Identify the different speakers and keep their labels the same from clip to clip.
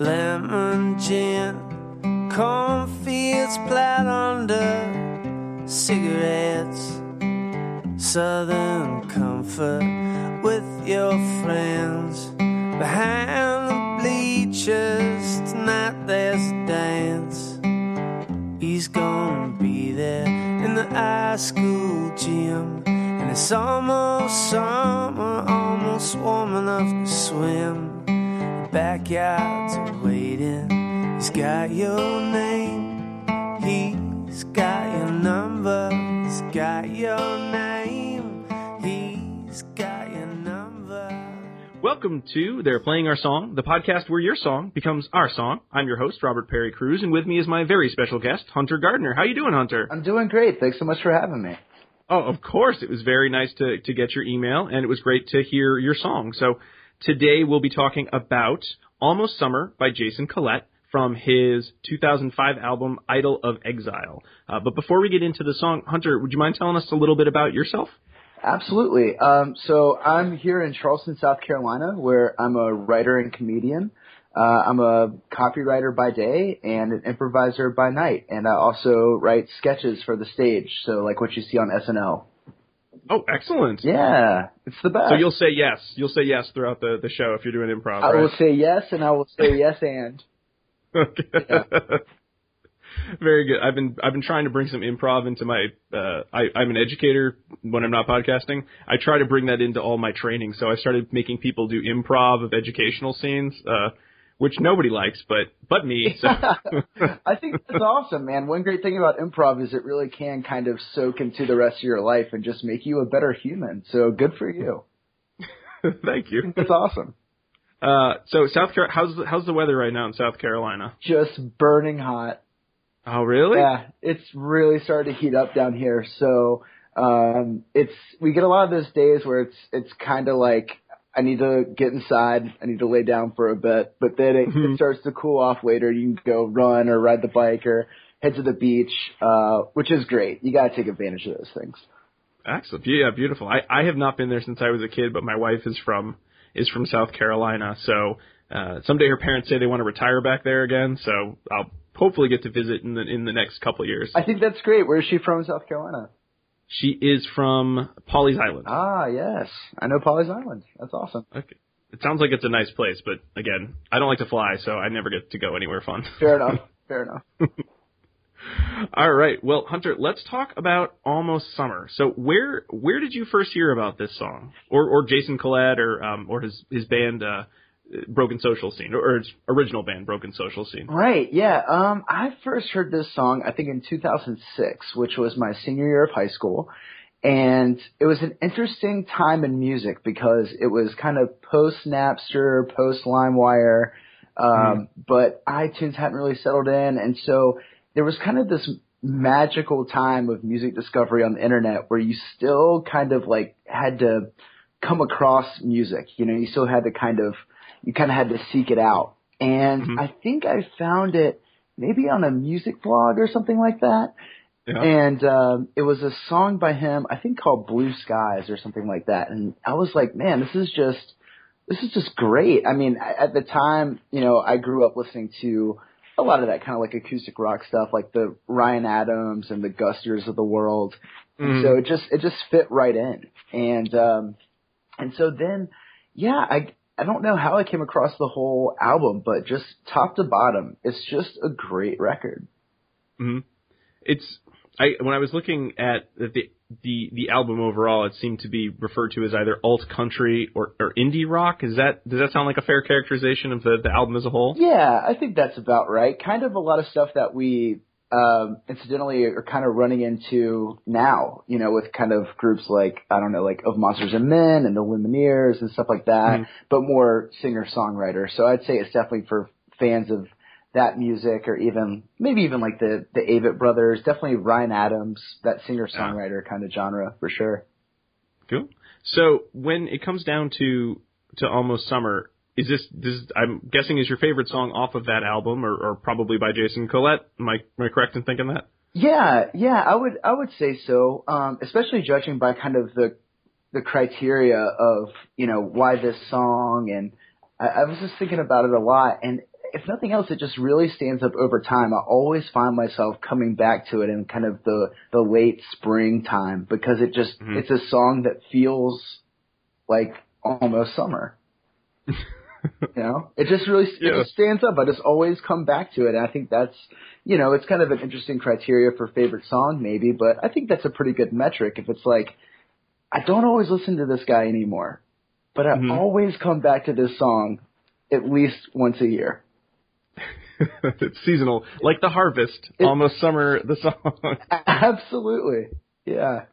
Speaker 1: Lemon gin, cornfields plowed under cigarettes, southern comfort with your friends behind the bleachers. Tonight there's a dance. He's gonna be there in the high school gym, and it's almost summer, almost warm enough to swim backyards are waiting. He's got your name, he's got your number, he's got your name, he's got your number.
Speaker 2: Welcome to They're Playing Our Song, the podcast where your song becomes our song. I'm your host, Robert Perry Cruz, and with me is my very special guest, Hunter Gardner. How you doing, Hunter?
Speaker 3: I'm doing great. Thanks so much for having me.
Speaker 2: Oh, of course. It was very nice to, to get your email, and it was great to hear your song. So today we'll be talking about Almost Summer by Jason Collett from his 2005 album Idols of Exile. Uh, but before we get into the song, Hunter, would you mind telling us a little bit about yourself?
Speaker 3: Absolutely. Um, so I'm here in Charleston, South Carolina, where I'm a writer and comedian. Uh, I'm a copywriter by day and an improviser by night, and I also write sketches for the stage, so like what you see on SNL.
Speaker 2: Oh, excellent.
Speaker 3: Yeah, it's the best.
Speaker 2: So you'll say yes. You'll say yes throughout the, the show if you're doing improv.
Speaker 3: I
Speaker 2: right?
Speaker 3: will say yes, and I will say yes and.
Speaker 2: Okay.
Speaker 3: Yeah.
Speaker 2: Very good. I've been I've been trying to bring some improv into my. Uh, I, I'm an educator when I'm not podcasting. I try to bring that into all my training. So I started making people do improv of educational scenes, uh, which nobody likes, but but me. So.
Speaker 3: I think that's awesome, man. One great thing about improv is it really can kind of soak into the rest of your life and just make you a better human. So good for you.
Speaker 2: Thank you.
Speaker 3: That's awesome.
Speaker 2: Uh, so South Car- how's the, how's the weather right now in South Carolina?
Speaker 3: Just burning hot.
Speaker 2: Oh, really?
Speaker 3: Yeah, it's really starting to heat up down here. So um it's we get a lot of those days where it's it's kind of like I need to get inside, I need to lay down for a bit, but then it,
Speaker 2: Mhm.
Speaker 3: it starts to cool off later. You can go run or ride the bike or head to the beach, uh, which is great. You got to take advantage of those things.
Speaker 2: Excellent. Yeah, beautiful. I, I have not been there since I was a kid, but my wife is from is from South Carolina. So uh, someday her parents say they want to retire back there again. So I'll hopefully get to visit in the in the next couple of years.
Speaker 3: I think that's great. Where is she from South Carolina?
Speaker 2: She is from Pawleys Island.
Speaker 3: Ah, yes. I know Pawleys Island. That's awesome.
Speaker 2: Okay. It sounds like it's a nice place, but again, I don't like to fly, so I never get to go anywhere fun.
Speaker 3: Fair enough. Fair enough.
Speaker 2: All right. Well, Hunter, let's talk about Almost Summer. So where where did you first hear about this song, or or Jason Collett, or um or his his band uh, Broken Social Scene, or, his original band Broken Social Scene?
Speaker 3: Right, yeah. Um, I first heard this song, I think in 2006, which was my senior year of high school. And it was an interesting time in music because it was kind of post Napster, post LimeWire, um, but iTunes hadn't really settled in. And so there was kind of this magical time of music discovery on the internet where you still kind of like had to come across music. You know, you still had to kind of, you kind of had to seek it out. And
Speaker 2: Mhm.
Speaker 3: I think I found it maybe on a music blog or something like that.
Speaker 2: Yeah.
Speaker 3: And um, it was a song by him, I think called Blue Skies or something like that. And I was like, man, this is just, this is just great. I mean, at the time, you know, I grew up listening to a lot of that kind of like acoustic rock stuff, like the Ryan Adams and the Gusters of the world.
Speaker 2: Mhm.
Speaker 3: so it just, it just fit right in. And, um, and so then, yeah, I, I don't know how I came across the whole album, but just top to bottom, it's just a great record.
Speaker 2: hmm It's I when I was looking at the the the album overall, it seemed to be referred to as either alt country or, or indie rock. Is that does that sound like a fair characterization of the the album as a whole?
Speaker 3: Yeah, I think that's about right. Kind of a lot of stuff that we um incidentally are kind of running into now, you know, with kind of groups like I don't know, like of Monsters and Men and the Lumineers and stuff like that,
Speaker 2: Mhm.
Speaker 3: but more singer songwriter. So I'd say it's definitely for fans of that music or even maybe even like the the Avett brothers, definitely Ryan Adams, that singer songwriter kind of genre for sure.
Speaker 2: Cool. So when it comes down to to almost summer, is this this I'm guessing is your favorite song off of that album, or, or probably by Jason Collett? Am I am I correct in thinking that?
Speaker 3: Yeah, yeah, I would I would say so. Um, especially judging by kind of the the criteria of you know why this song, and I, I was just thinking about it a lot, and if nothing else, it just really stands up over time. I always find myself coming back to it in kind of the the late springtime because it just
Speaker 2: Mhm.
Speaker 3: it's a song that feels like almost summer. you know, it just really it
Speaker 2: Yeah.
Speaker 3: just stands up. I just always come back to it. And I think that's you know it's kind of an interesting criteria for favorite song maybe, but I think that's a pretty good metric. If it's like I don't always listen to this guy anymore, but I
Speaker 2: Mhm.
Speaker 3: always come back to this song at least once a year.
Speaker 2: it's seasonal, like the harvest,
Speaker 3: It-
Speaker 2: almost summer. The song.
Speaker 3: Absolutely. Yeah.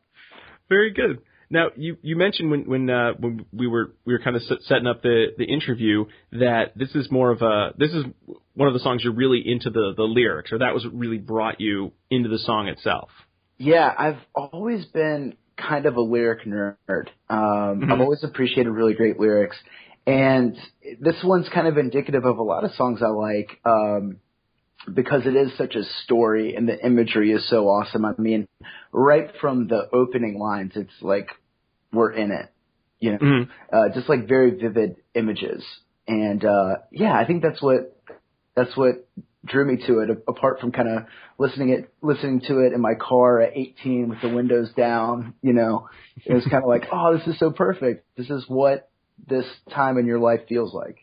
Speaker 2: Very good. Now you you mentioned when when uh, when we were we were kind of setting up the the interview that this is more of a this is one of the songs you're really into the the lyrics or that was what really brought you into the song itself.
Speaker 3: Yeah, I've always been kind of a lyric nerd. Um,
Speaker 2: Mhm.
Speaker 3: I've always appreciated really great lyrics. And this one's kind of indicative of a lot of songs I like um, because it is such a story and the imagery is so awesome. I mean, right from the opening lines, it's like we're in it. You know,
Speaker 2: Mhm.
Speaker 3: uh, just like very vivid images. And uh, yeah, I think that's what that's what drew me to it. Apart from kind of listening it listening to it in my car at 18 with the windows down, you know, it was kind of like, oh, this is so perfect. This is what this time in your life feels like.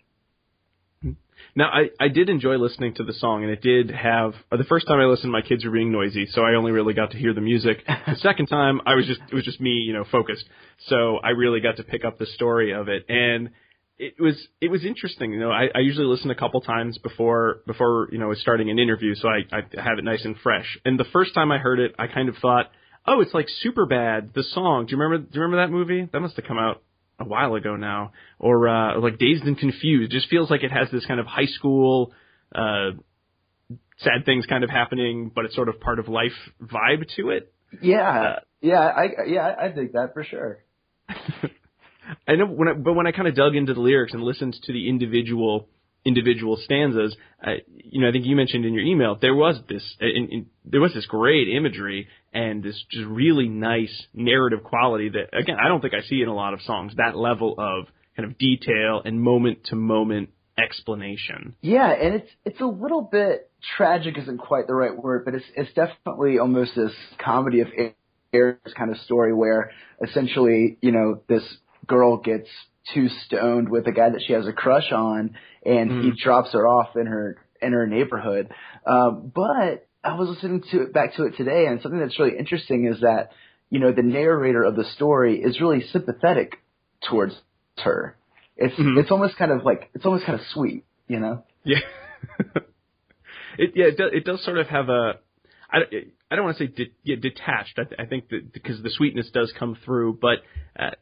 Speaker 2: Now I I did enjoy listening to the song and it did have uh, the first time I listened my kids were being noisy so I only really got to hear the music. The second time I was just it was just me you know focused. So I really got to pick up the story of it and it was it was interesting you know. I, I usually listen a couple times before before you know starting an interview so I I have it nice and fresh. And the first time I heard it I kind of thought oh it's like Superbad the song. Do you remember do you remember that movie? That must have come out a while ago now, or uh, like Dazed and Confused. It just feels like it has this kind of high school, uh, sad things kind of happening, but it's sort of part of life vibe to it.
Speaker 3: Yeah,
Speaker 2: Uh,
Speaker 3: yeah, I yeah, I dig that for sure.
Speaker 2: I know when I, but when I kind of dug into the lyrics and listened to the individual individual stanzas, I, you know, I think you mentioned in your email there was this in, in, there was this great imagery and this just really nice narrative quality that again I don't think I see in a lot of songs that level of kind of detail and moment to moment explanation.
Speaker 3: Yeah, and it's it's a little bit tragic isn't quite the right word, but it's it's definitely almost this comedy of errors kind of story where essentially, you know, this girl gets too stoned with a guy that she has a crush on and he
Speaker 2: Mhm.
Speaker 3: drops her off in her in her neighborhood. Um, but I was listening to it back to it today and something that's really interesting is that, you know, the narrator of the story is really sympathetic towards her. It's
Speaker 2: Mhm.
Speaker 3: it's almost kind of like it's almost kind of sweet, you know?
Speaker 2: Yeah. it yeah it does, it does sort of have a I, I don't want to say de, yeah, detached. I, th- I think that because the sweetness does come through, but uh,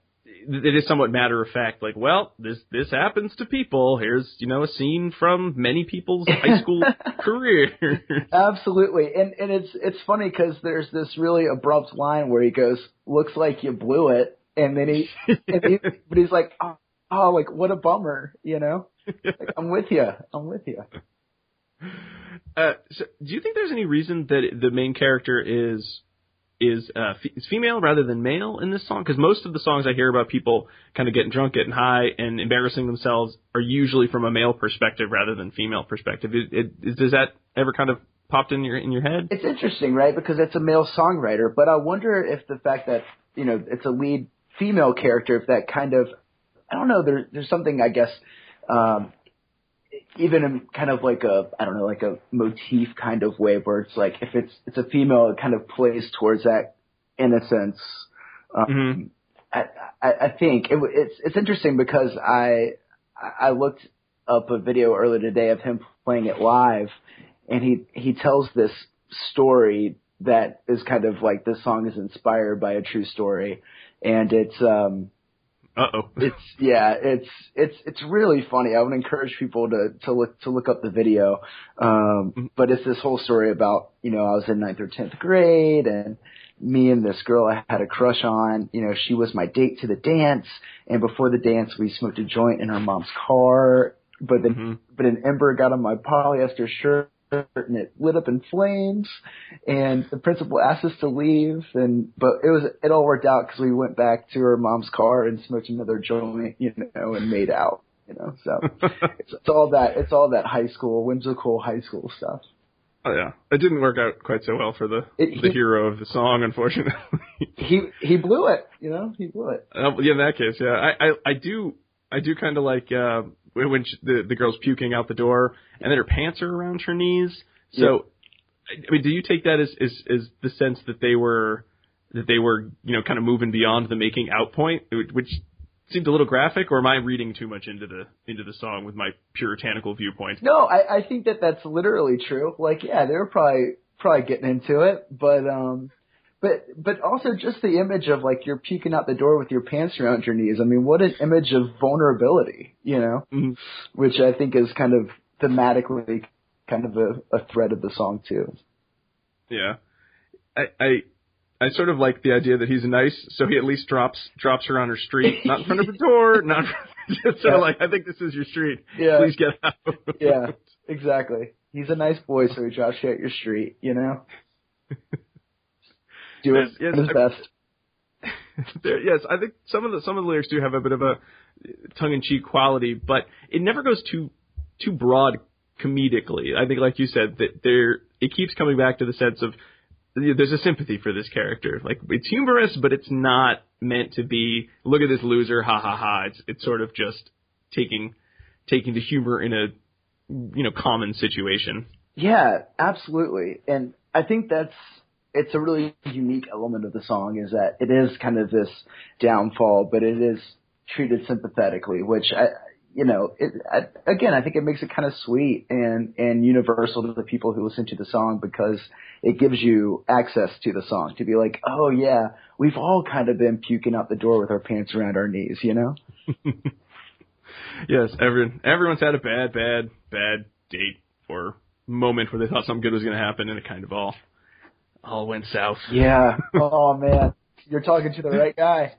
Speaker 2: it is somewhat matter of fact. Like, well, this this happens to people. Here's you know a scene from many people's high school career.
Speaker 3: Absolutely, and and it's it's funny because there's this really abrupt line where he goes, "Looks like you blew it," and then he, and he but he's like, oh, "Oh, like what a bummer," you know? Like, I'm with you. I'm with you.
Speaker 2: Uh, so do you think there's any reason that the main character is is uh, f- is female rather than male in this song? Because most of the songs I hear about people kind of getting drunk, getting high, and embarrassing themselves are usually from a male perspective rather than female perspective. It, it, does that ever kind of popped in your in your head?
Speaker 3: It's interesting, right? Because it's a male songwriter, but I wonder if the fact that you know it's a lead female character, if that kind of I don't know. There, there's something I guess. Um, even in kind of like a I don't know like a motif kind of way where it's like if it's it's a female it kind of plays towards that innocence. Um,
Speaker 2: Mhm.
Speaker 3: I, I I think it, it's it's interesting because I I looked up a video earlier today of him playing it live, and he he tells this story that is kind of like this song is inspired by a true story, and it's um
Speaker 2: Uh oh.
Speaker 3: it's yeah, it's it's it's really funny. I would encourage people to to look to look up the video. Um, but it's this whole story about you know I was in ninth or tenth grade and me and this girl I had a crush on. You know she was my date to the dance, and before the dance we smoked a joint in her mom's car. But then
Speaker 2: Mhm.
Speaker 3: but an ember got on my polyester shirt and it lit up in flames and the principal asked us to leave and but it was it all worked out because we went back to her mom's car and smoked another joint you know and made out you know. So it's, it's all that it's all that high school whimsical high school stuff.
Speaker 2: Oh yeah, it didn't work out quite so well for the
Speaker 3: It-
Speaker 2: the
Speaker 3: he-
Speaker 2: hero of the song, unfortunately.
Speaker 3: He he blew it, you know. He blew it.
Speaker 2: Uh, yeah, in that case, yeah, I I, I do I do kind of like uh, when she, the the girl's puking out the door and then her pants are around her knees. So, I I mean, do you take that as as as the sense that they were that they were you know kind of moving beyond the making out point, which seemed a little graphic, or am I reading too much into the into the song with my puritanical viewpoint?
Speaker 3: No, I, I think that that's literally true. Like, yeah, they were probably probably getting into it, but um, but but also just the image of like you're peeking out the door with your pants around your knees. I mean, what an image of vulnerability, you know,
Speaker 2: Mhm.
Speaker 3: which I think is kind of thematically kind of a, a thread of the song too.
Speaker 2: Yeah, I, I I sort of like the idea that he's nice, so he at least drops drops her on her street, not in front of the door, not just sort of like I think this is your street.
Speaker 3: Yeah.
Speaker 2: Please get out.
Speaker 3: Yeah, exactly. He's a nice boy, so he drops you at your street, you know.
Speaker 2: Yes, yes,
Speaker 3: his
Speaker 2: I-
Speaker 3: best.
Speaker 2: there, yes, I think some of the some of the lyrics do have a bit of a tongue in cheek quality, but it never goes too too broad comedically. I think, like you said, that there it keeps coming back to the sense of there's a sympathy for this character. Like it's humorous, but it's not meant to be. Look at this loser, ha ha ha. It's it's sort of just taking taking the humor in a you know common situation.
Speaker 3: Yeah, absolutely. And I think that's it's a really unique element of the song is that it is kind of this downfall, but it is treated sympathetically, which I you know, it, I, again, I think it makes it kind of sweet and and universal to the people who listen to the song because it gives you access to the song to be like, oh yeah, we've all kind of been puking out the door with our pants around our knees, you know?
Speaker 2: Yes, everyone everyone's had a bad, bad, bad date or moment where they thought something good was going to happen, and it kind of all all went south.
Speaker 3: Yeah. oh man, you're talking to the right guy.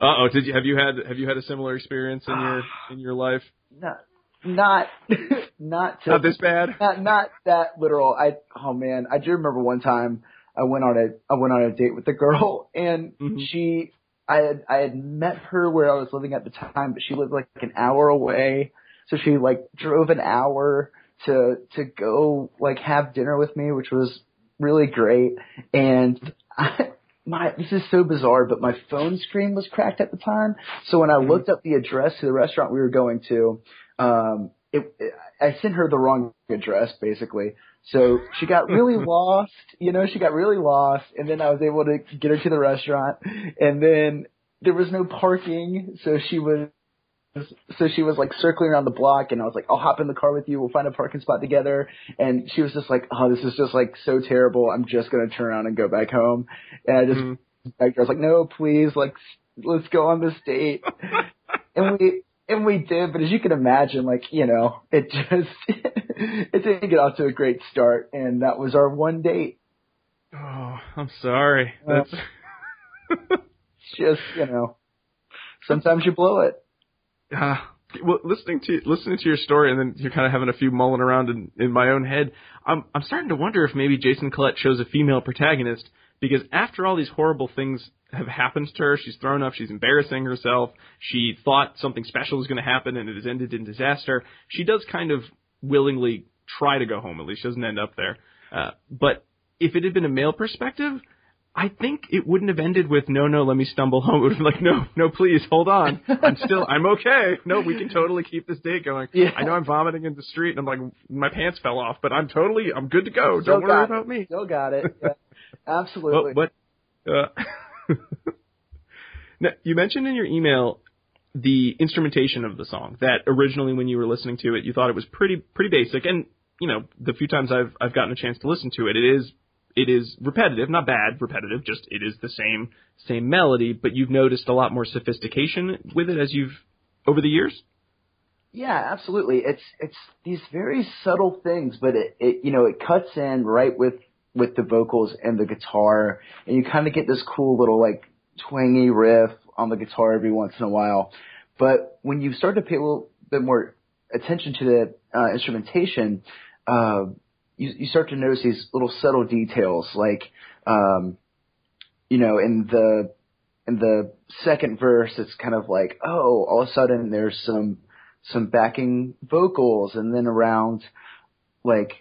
Speaker 2: Uh oh, did you have you had have you had a similar experience in your in your life?
Speaker 3: Not, not, not to
Speaker 2: Not this bad.
Speaker 3: not not that literal. I oh man, I do remember one time I went on a I went on a date with a girl and
Speaker 2: Mhm.
Speaker 3: she I had I had met her where I was living at the time, but she lived like an hour away. So she like drove an hour to to go like have dinner with me, which was really great. And I, my this is so bizarre, but my phone screen was cracked at the time. So when I
Speaker 2: Mhm.
Speaker 3: looked up the address to the restaurant we were going to, um, it, it I sent her the wrong address basically. So she got really lost, you know, she got really lost and then I was able to get her to the restaurant and then there was no parking, so she was so she was like circling around the block and I was like, I'll hop in the car with you, we'll find a parking spot together and she was just like, Oh, this is just like so terrible, I'm just gonna turn around and go back home and I just
Speaker 2: Mhm.
Speaker 3: I was like, No, please, like let's go on this date and we and we did, but as you can imagine, like, you know, it just it didn't get off to a great start and that was our one date.
Speaker 2: Oh, I'm sorry.
Speaker 3: Well-
Speaker 2: That's
Speaker 3: It's just, you know, sometimes you blow it.
Speaker 2: Ah, well, listening to listening to your story, and then you're kind of having a few mulling around in, in my own head. I'm I'm starting to wonder if maybe Jason Collett chose a female protagonist because after all these horrible things have happened to her, she's thrown up, she's embarrassing herself, she thought something special was going to happen, and it has ended in disaster. She does kind of willingly try to go home. At least she doesn't end up there. Uh, but if it had been a male perspective, I think it wouldn't have ended with no, no, let me stumble home. It would have been like, no, no, please, hold on. I'm still, I'm okay. No, we can totally keep this date going.
Speaker 3: Yeah.
Speaker 2: I know I'm vomiting in the street and I'm like, my pants fell off, but I'm totally, I'm good to go.
Speaker 3: Still
Speaker 2: Don't worry
Speaker 3: it.
Speaker 2: about me.
Speaker 3: Still got it. Yeah, absolutely.
Speaker 2: Well, but, uh, now, you mentioned in your email the instrumentation of the song that originally when you were listening to it, you thought it was pretty, pretty basic. And, you know, the few times I've, I've gotten a chance to listen to it, it is, it is repetitive, not bad, repetitive, just it is the same, same melody, but you've noticed a lot more sophistication with it as you've, over the years?
Speaker 3: Yeah, absolutely. It's it's these very subtle things, but it, it you know it cuts in right with with the vocals and the guitar, and you kind of get this cool little like twangy riff on the guitar every once in a while. But when you start to pay a little bit more attention to the uh, instrumentation, uh, you you start to notice these little subtle details, like um, you know in the in the second verse, it's kind of like oh, all of a sudden there's some some backing vocals, and then around like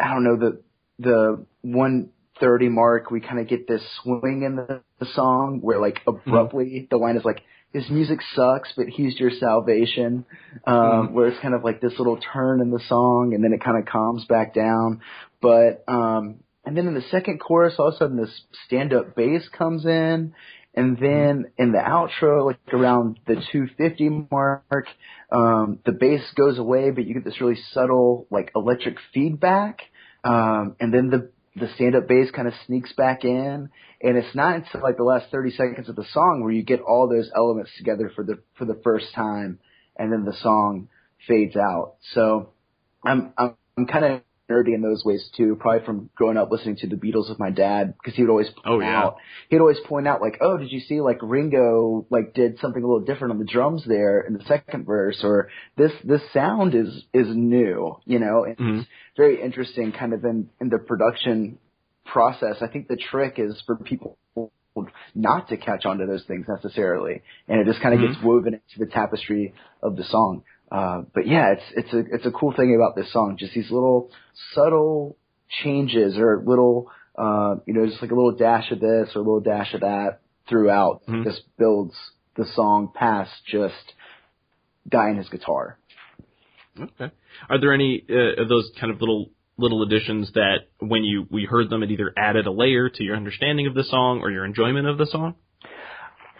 Speaker 3: I don't know the the one thirty mark, we kind of get this swing in the, the song where like abruptly mm-hmm. the line is like his music sucks, but he's your salvation. Um, mm-hmm. Where it's kind of like this little turn in the song, and then it kind of calms back down. But um, and then in the second chorus, all of a sudden this stand-up bass comes in, and then in the outro, like around the 250 mark, um, the bass goes away, but you get this really subtle like electric feedback. Um, and then the the stand up bass kind of sneaks back in. And it's not until like the last 30 seconds of the song where you get all those elements together for the for the first time and then the song fades out. So i'm i'm, I'm kind of nerdy in those ways too probably from growing up listening to the beatles with my dad because he would always point oh, yeah. out he'd always point out like oh did you see like ringo like did something a little different on the drums there in the second verse or this this sound is is new you know and mm-hmm. it's very interesting kind of in in the production process i think the trick is for people not to catch on to those things necessarily and it just kind of mm-hmm. gets woven into the tapestry of the song uh, but yeah, it's it's a it's a cool thing about this song. Just these little subtle changes or little uh, you know, just like a little dash of this or a little dash of that throughout. Mm-hmm. Just builds the song past just guy and his guitar.
Speaker 2: Okay. Are there any uh, of those kind of little little additions that when you we heard them it either added a layer to your understanding of the song or your enjoyment of the song?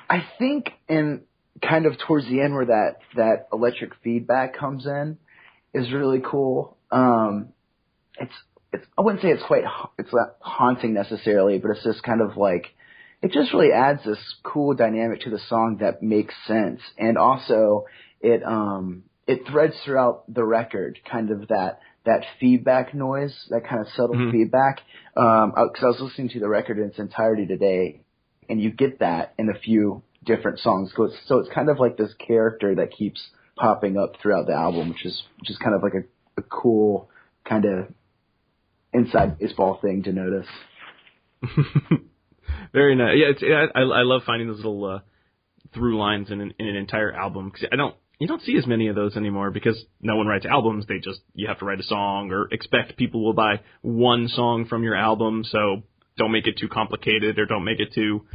Speaker 3: I think in kind of towards the end where that that electric feedback comes in is really cool. Um, it's it's I wouldn't say it's quite it's not haunting necessarily, but it's just kind of like it just really adds this cool dynamic to the song that makes sense, and also it um it threads throughout the record, kind of that that feedback noise, that kind of subtle mm-hmm. feedback. Um, because I was listening to the record in its entirety today, and you get that in a few different songs. So it's, so it's kind of like this character that keeps popping up throughout the album, which is which is kind of like a, a cool kind of inside baseball thing to notice.
Speaker 2: Very nice. Yeah, it's, I I love finding those little uh, through lines in an, in an entire album because I don't you don't see as many of those anymore because no one writes albums. They just you have to write a song or expect people will buy one song from your album. So don't make it too complicated or don't make it too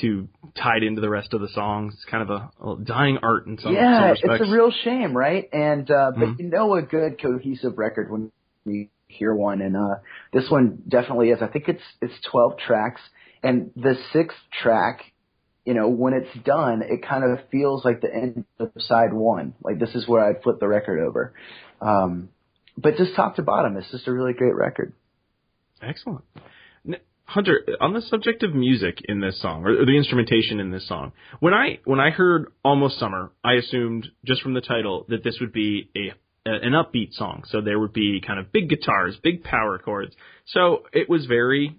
Speaker 2: too tied into the rest of the songs. It's kind of a, a dying art in some,
Speaker 3: yeah,
Speaker 2: some
Speaker 3: it's a real shame, right? And uh, but mm-hmm. you know a good cohesive record when you hear one, and uh, this one definitely is. I think it's it's twelve tracks, and the sixth track, you know, when it's done, it kind of feels like the end of side one. Like this is where I'd flip the record over. Um, but just top to bottom, it's just a really great record.
Speaker 2: Excellent. Hunter, on the subject of music in this song, or the instrumentation in this song, when I when I heard "Almost Summer," I assumed just from the title that this would be a an upbeat song. So there would be kind of big guitars, big power chords. So it was very,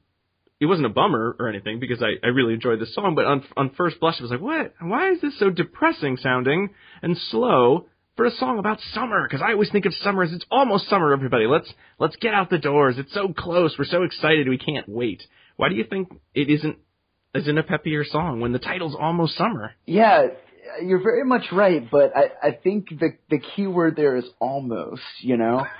Speaker 2: it wasn't a bummer or anything because I, I really enjoyed the song. But on on first blush, it was like, what? Why is this so depressing sounding and slow? for a song about summer because I always think of summer as it's almost summer. Everybody, let's let's get out the doors. It's so close. We're so excited. We can't wait. Why do you think it isn't isn't a peppier song when the title's almost summer?
Speaker 3: Yeah, you're very much right, but I I think the the key word there is almost. You know.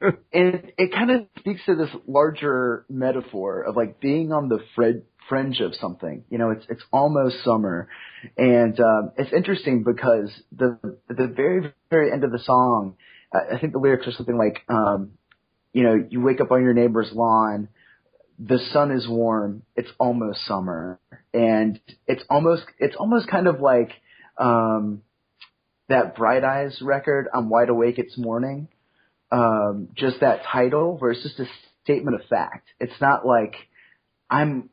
Speaker 3: and it kind of speaks to this larger metaphor of like being on the fred, fringe of something. You know, it's it's almost summer, and um, it's interesting because the the very very end of the song, I think the lyrics are something like, um, you know, you wake up on your neighbor's lawn, the sun is warm, it's almost summer, and it's almost it's almost kind of like um, that Bright Eyes record, I'm wide awake, it's morning. Um, just that title, where it's just a statement of fact. It's not like I'm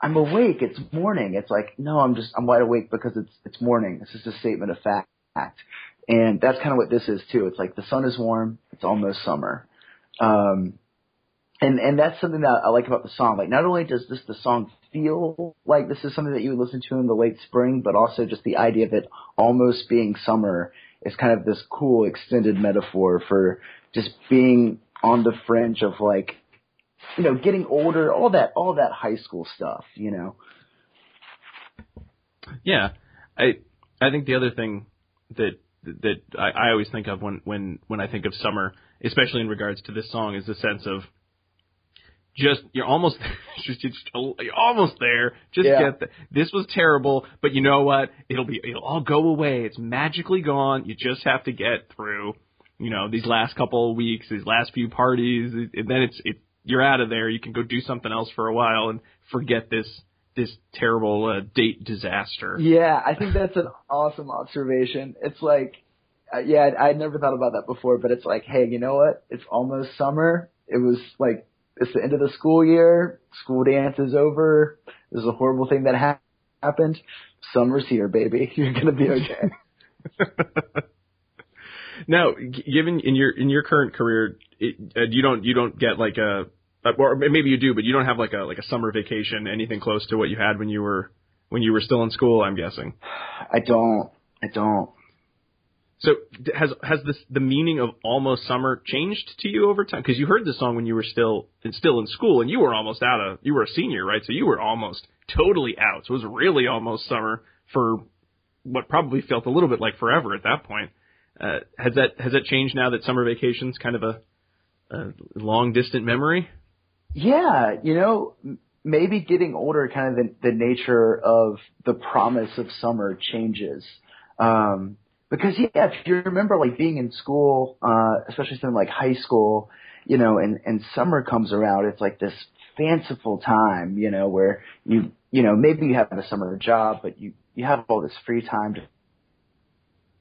Speaker 3: I'm awake. It's morning. It's like, no, I'm just, I'm wide awake because it's, it's morning. It's just a statement of fact. And that's kind of what this is too. It's like the sun is warm. It's almost summer. Um, and, and that's something that I like about the song. Like not only does this, the song feel like this is something that you would listen to in the late spring, but also just the idea of it almost being summer is kind of this cool extended metaphor for just being on the fringe of like you know, getting older, all that, all that high school stuff, you know.
Speaker 2: Yeah, I I think the other thing that that I, I always think of when when when I think of summer, especially in regards to this song, is the sense of just you're almost just you're almost there. Just
Speaker 3: Yeah.
Speaker 2: get the, this was terrible, but you know what? It'll be it'll all go away. It's magically gone. You just have to get through, you know, these last couple of weeks, these last few parties, and then it's it you're out of there. You can go do something else for a while and forget this this terrible uh, date disaster.
Speaker 3: Yeah, I think that's an awesome observation. It's like, uh, yeah, I- I'd never thought about that before, but it's like, hey, you know what? It's almost summer. It was like, it's the end of the school year. School dance is over. This is a horrible thing that ha- happened. Summer's here, baby. You're gonna be okay.
Speaker 2: now, g- given in your in your current career, it, uh, you don't you don't get like a uh, or maybe you do, but you don't have like a like a summer vacation, anything close to what you had when you were when you were still in school. I'm guessing.
Speaker 3: I don't. I don't.
Speaker 2: So has has this the meaning of almost summer changed to you over time? Because you heard the song when you were still still in school, and you were almost out of you were a senior, right? So you were almost totally out. So it was really almost summer for what probably felt a little bit like forever at that point. Uh, has that has that changed now that summer vacation's kind of a, a long distant memory?
Speaker 3: Yeah, you know, maybe getting older, kind of the, the nature of the promise of summer changes. Um, because yeah, if you remember like being in school, uh, especially something like high school, you know, and, and summer comes around, it's like this fanciful time, you know, where you, you know, maybe you have a summer job, but you, you have all this free time to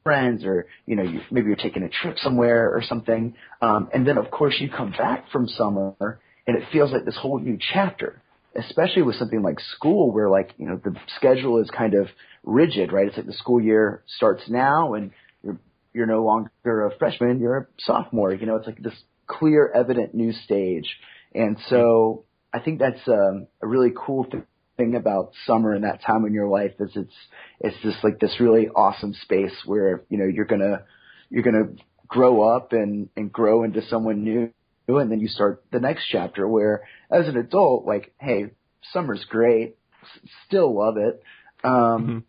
Speaker 3: friends or you know you, maybe you're taking a trip somewhere or something um, and then of course you come back from summer and it feels like this whole new chapter especially with something like school where like you know the schedule is kind of rigid right? It's like the school year starts now and you're you're no longer a freshman you're a sophomore you know? It's like this clear evident new stage. And so i think that's um, a really cool thing thing about summer and that time in your life is it's it's just like this really awesome space where you know you're gonna you're gonna grow up and and grow into someone new. And then you start the next chapter where as an adult like hey summer's great s- still love it um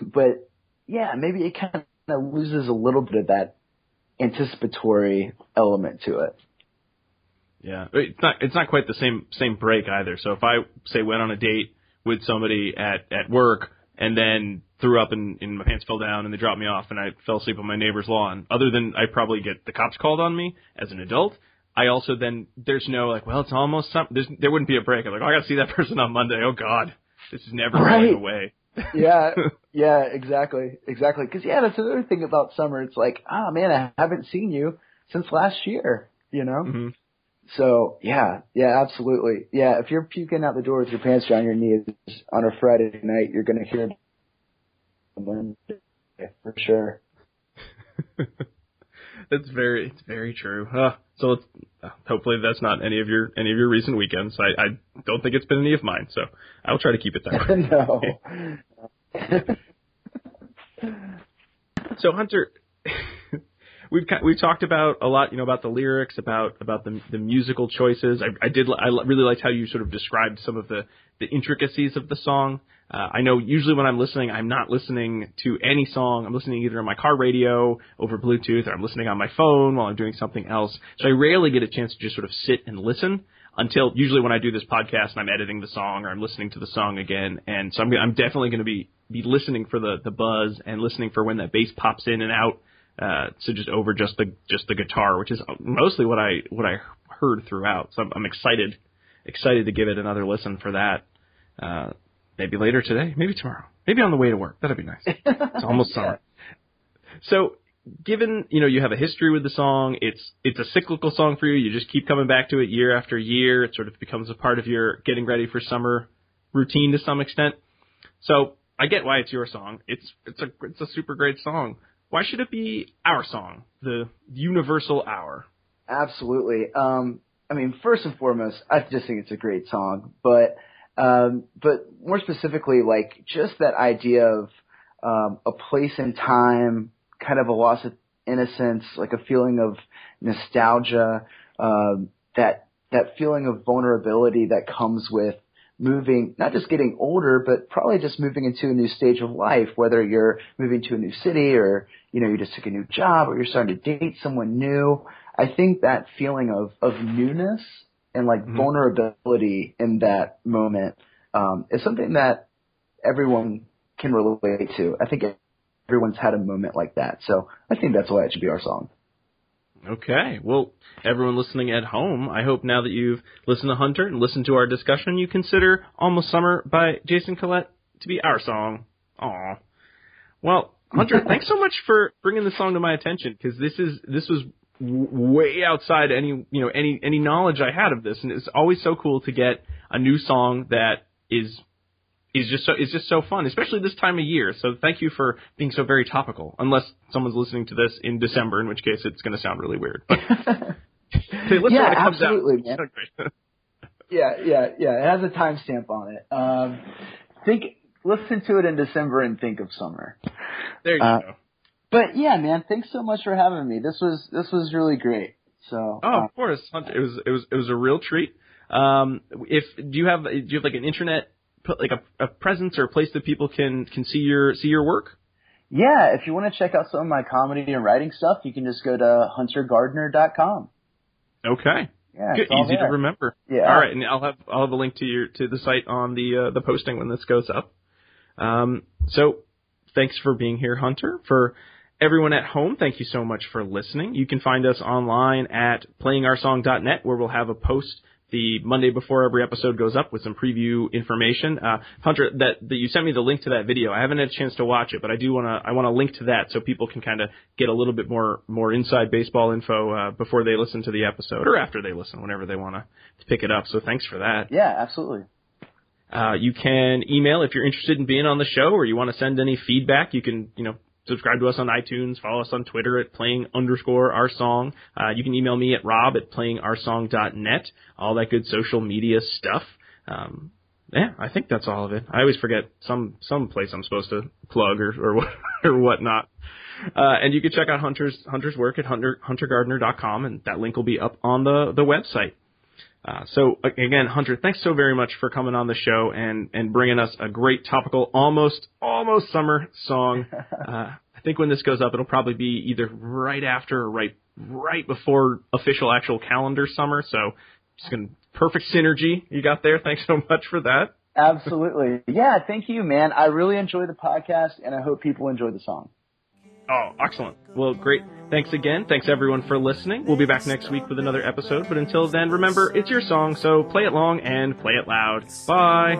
Speaker 3: but yeah maybe it kind of loses a little bit of that anticipatory element to it
Speaker 2: Yeah, it's not it's not quite the same same break either. So if I say went on a date with somebody at at work and then threw up and, and my pants fell down and they dropped me off and I fell asleep on my neighbor's lawn, other than I probably get the cops called on me as an adult. I also then there's no like, well, it's almost some. There's, there wouldn't be a break. I'm like, oh, I got to see that person on Monday. Oh God, this is never
Speaker 3: Right.
Speaker 2: going away.
Speaker 3: Yeah, yeah, exactly, exactly. Because yeah, that's another thing about summer. It's like, ah, man, I haven't seen you since last year. You know.
Speaker 2: hmm
Speaker 3: So yeah, yeah, absolutely. Yeah, if you're puking out the door with your pants down your knees on a Friday night, you're gonna hear for sure.
Speaker 2: That's very it's very true. Uh, so it's, uh, hopefully that's not any of your any of your recent weekends. I, I don't think it's been any of mine. So I'll try to keep it that way.
Speaker 3: no.
Speaker 2: So Hunter, we've we've talked about a lot, you know, about the lyrics, about about the the musical choices. I, I did I really liked how you sort of described some of the the intricacies of the song. Uh, I know usually when I'm listening, I'm not listening to any song. I'm listening either on my car radio over Bluetooth, or I'm listening on my phone while I'm doing something else. So I rarely get a chance to just sort of sit and listen until usually when I do this podcast and I'm editing the song or I'm listening to the song again. And so I'm, I'm definitely going to be be listening for the the buzz and listening for when that bass pops in and out. Uh, so just over just the just the guitar, which is mostly what I what I heard throughout. So I'm, I'm excited excited to give it another listen for that. Uh, maybe later today, maybe tomorrow, maybe on the way to work. That'd be nice. It's almost summer. So, given you know you have a history with the song, it's it's a cyclical song for you. You just keep coming back to it year after year. It sort of becomes a part of your getting ready for summer routine to some extent. So I get why it's your song. It's it's a it's a super great song. Why should it be our song, the universal hour?
Speaker 3: Absolutely. Um, I mean, first and foremost, I just think it's a great song, but um, but more specifically, like just that idea of um, a place and time, kind of a loss of innocence, like a feeling of nostalgia, um, that that feeling of vulnerability that comes with moving, not just getting older, but probably just moving into a new stage of life, whether you're moving to a new city or, you know, you just took a new job or you're starting to date someone new. I think that feeling of, of newness and like mm-hmm. vulnerability in that moment, um, is something that everyone can relate to. I think everyone's had a moment like that. So I think that's why it should be our song.
Speaker 2: Okay. Well, everyone listening at home, I hope now that you've listened to Hunter and listened to our discussion, you consider Almost Summer by Jason Collett to be our song. Aw. Well, Hunter, thanks so much for bringing the song to my attention because this is this was way outside any you know any any knowledge I had of this, and it's always so cool to get a new song that is is just so is just so fun, especially this time of year. So thank you for being so very topical. Unless someone's listening to this in December, in which case it's going to sound really weird. But,
Speaker 3: hey, yeah, absolutely, man. yeah, yeah, yeah. It has a timestamp on it. Um, think, listen to it in December and think of summer.
Speaker 2: There you uh, go.
Speaker 3: But yeah, man, thanks so much for having me. This was this was really great. So.
Speaker 2: Oh, uh, of course, it was it was it was a real treat. Um, if do you have do you have like an internet like a, a presence or a place that people can can see your see your work?
Speaker 3: Yeah, if you want to check out some of my comedy and writing stuff, you can just go to huntergardner.com.
Speaker 2: Okay.
Speaker 3: Yeah,
Speaker 2: Good, easy
Speaker 3: there.
Speaker 2: to remember.
Speaker 3: Yeah.
Speaker 2: All right, and I'll have I'll have a link to your to the site on the uh, the posting when this goes up. Um, so thanks for being here, Hunter. For everyone at home, thank you so much for listening. You can find us online at playingoursong.net where we'll have a post the Monday before every episode goes up with some preview information. Uh, Hunter, that, that you sent me the link to that video. I haven't had a chance to watch it, but I do want to I want to link to that so people can kind of get a little bit more more inside baseball info uh, before they listen to the episode or after they listen, whenever they want to pick it up. So thanks for that.
Speaker 3: Yeah, absolutely.
Speaker 2: Uh, you can email if you're interested in being on the show or you want to send any feedback. You can, you know, subscribe to us on iTunes, follow us on Twitter at playing underscore our song. Uh, you can email me at rob at playingoursong.net, all that good social media stuff. Um, yeah, I think that's all of it. I always forget some some place I'm supposed to plug or or, or whatnot. Uh, and you can check out Hunter's Hunter's work at hunter, huntergardner.com, and that link will be up on the the website. Uh, so again, Hunter, thanks so very much for coming on the show and and bringing us a great topical, almost almost summer song. Uh, I think when this goes up, it'll probably be either right after or right right before official actual calendar summer. So just gonna perfect synergy you got there. Thanks so much for that.
Speaker 3: Absolutely. Yeah, thank you, man. I really enjoy the podcast, and I hope people enjoy the song.
Speaker 2: Oh, excellent. Well, great. Thanks again. Thanks everyone for listening. We'll be back next week with another episode, but until then, remember, it's your song, so play it long and play it loud. Bye.